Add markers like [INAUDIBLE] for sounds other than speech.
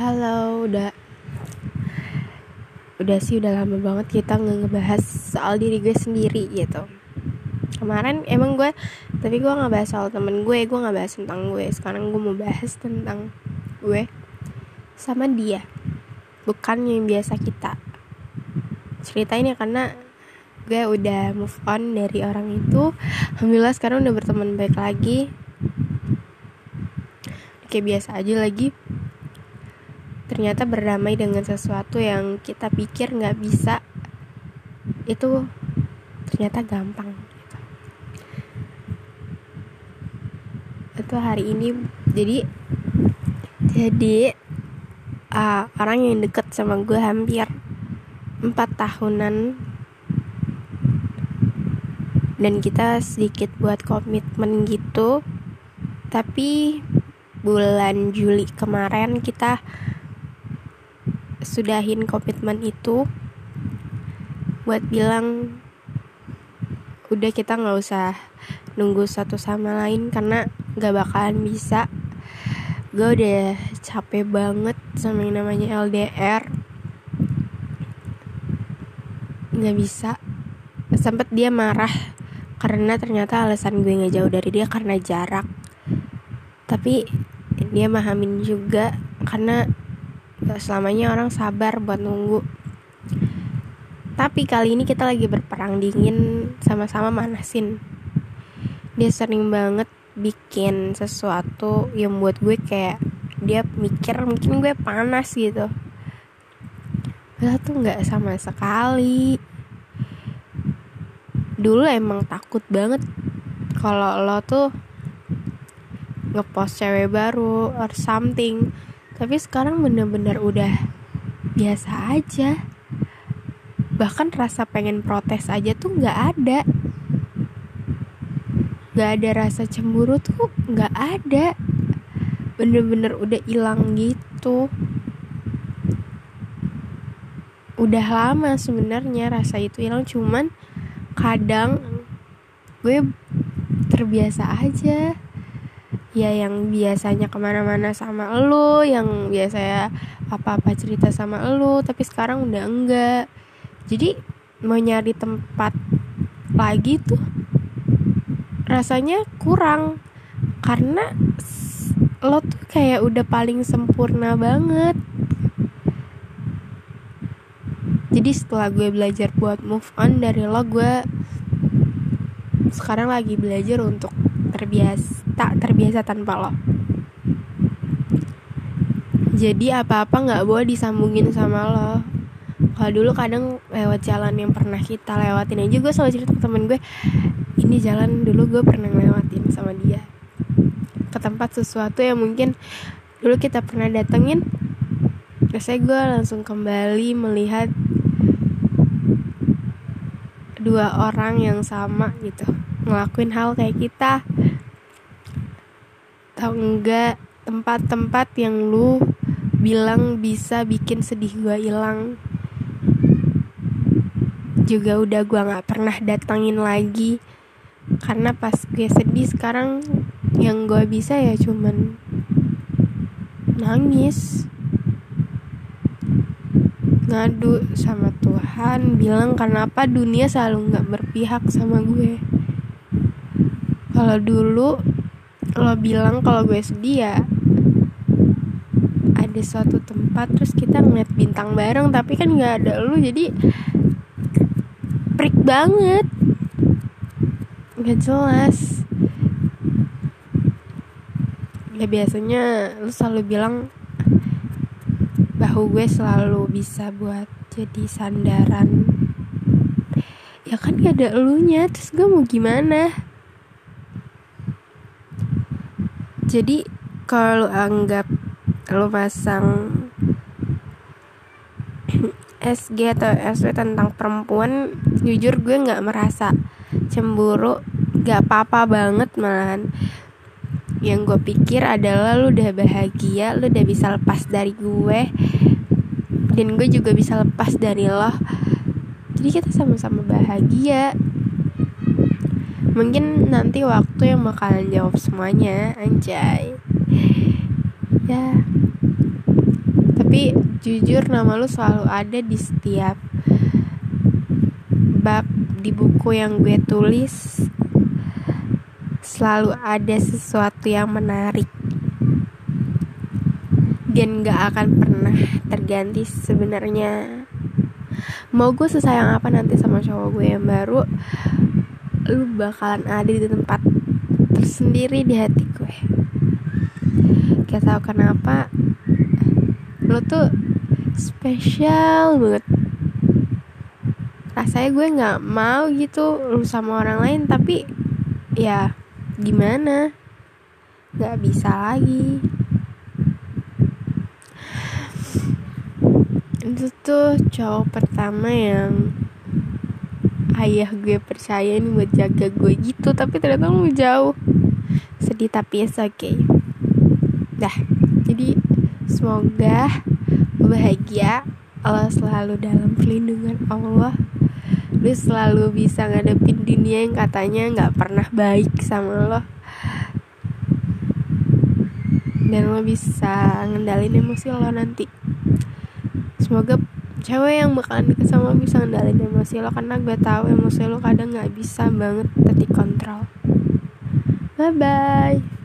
Halo, udah udah sih udah lama banget kita nggak ngebahas soal diri gue sendiri gitu. Kemarin emang gue, tapi gue nggak bahas soal temen gue, gue nggak bahas tentang gue. Sekarang gue mau bahas tentang gue sama dia, bukan yang biasa kita ceritain ya karena gue udah move on dari orang itu. Alhamdulillah sekarang udah berteman baik lagi. Kayak biasa aja lagi ternyata berdamai dengan sesuatu yang kita pikir nggak bisa itu ternyata gampang gitu. itu hari ini jadi jadi uh, orang yang deket sama gue hampir empat tahunan dan kita sedikit buat komitmen gitu tapi bulan Juli kemarin kita sudahin komitmen itu buat bilang udah kita nggak usah nunggu satu sama lain karena gak bakalan bisa. Gue udah capek banget sama yang namanya LDR nggak bisa. Sempet dia marah karena ternyata alasan gue nggak jauh dari dia karena jarak. Tapi dia mahamin juga karena gak selamanya orang sabar buat nunggu. Tapi kali ini kita lagi berperang dingin sama-sama manasin. Dia sering banget bikin sesuatu yang buat gue kayak dia mikir mungkin gue panas gitu. Padahal tuh nggak sama sekali. Dulu emang takut banget kalau lo tuh ngepost cewek baru or something tapi sekarang bener-bener udah biasa aja. Bahkan rasa pengen protes aja tuh nggak ada. Nggak ada rasa cemburu tuh nggak ada. Bener-bener udah hilang gitu. Udah lama sebenarnya rasa itu hilang cuman kadang gue terbiasa aja ya yang biasanya ke mana-mana sama lo yang biasa apa-apa cerita sama lo tapi sekarang udah enggak. Jadi mau nyari tempat lagi tuh rasanya kurang. Karena lo tuh kayak udah paling sempurna banget. Jadi setelah gue belajar buat move on dari lo gue sekarang lagi belajar untuk terbiasa tak terbiasa tanpa lo. Jadi apa-apa nggak boleh disambungin sama lo. Kalau dulu kadang lewat jalan yang pernah kita lewatin aja gue selalu cerita ke temen gue ini jalan dulu gue pernah lewatin sama dia. Ke tempat sesuatu yang mungkin dulu kita pernah datengin terus gue langsung kembali melihat dua orang yang sama gitu ngelakuin hal kayak kita atau enggak tempat-tempat yang lu bilang bisa bikin sedih gue hilang? Juga udah gue nggak pernah datangin lagi. Karena pas gue sedih sekarang yang gue bisa ya cuman nangis. Ngadu sama Tuhan bilang kenapa dunia selalu nggak berpihak sama gue. Kalau dulu lo bilang kalau gue sedih ya ada suatu tempat terus kita ngeliat bintang bareng tapi kan nggak ada lu jadi prik banget. Nggak jelas. Ya biasanya lu selalu bilang bahu gue selalu bisa buat jadi sandaran. Ya kan gak ada elunya terus gue mau gimana jadi kalau anggap lo pasang [CLEARS THROAT] SG atau SW tentang perempuan jujur gue nggak merasa cemburu. Gak apa-apa banget malahan. Yang gue pikir adalah lu udah bahagia lu udah bisa lepas dari gue dan gue juga bisa lepas dari lo. Jadi kita sama-sama bahagia mungkin nanti waktu yang bakalan jawab semuanya anjay. Ya. Jujur nama lu selalu ada di setiap bab di buku yang gue tulis. Selalu ada sesuatu yang menarik. Dan gak akan pernah terganti sebenarnya. Mau gue sesayang apa nanti sama cowok gue yang baru lu bakalan ada di tempat tersendiri di hati gue. Gak tau kenapa lu tuh spesial banget. Rasanya gue nggak mau gitu lu sama orang lain tapi ya gimana? Nggak bisa lagi. Itu tuh cowok pertama yang ayah gue percaya ini buat jaga gue gitu tapi ternyata lu jauh. Sedih tapi oke okay. dah jadi semoga bahagia. Allah selalu dalam pelindungan Allah. Lu selalu bisa ngadepin dunia yang katanya nggak pernah baik sama lo. Dan lo bisa ngendalin emosi lo nanti. Semoga cewek yang bakalan deket sama bisa ngendalin emosi lo karena gue tahu emosi lo kadang nggak bisa banget tadi kontrol bye bye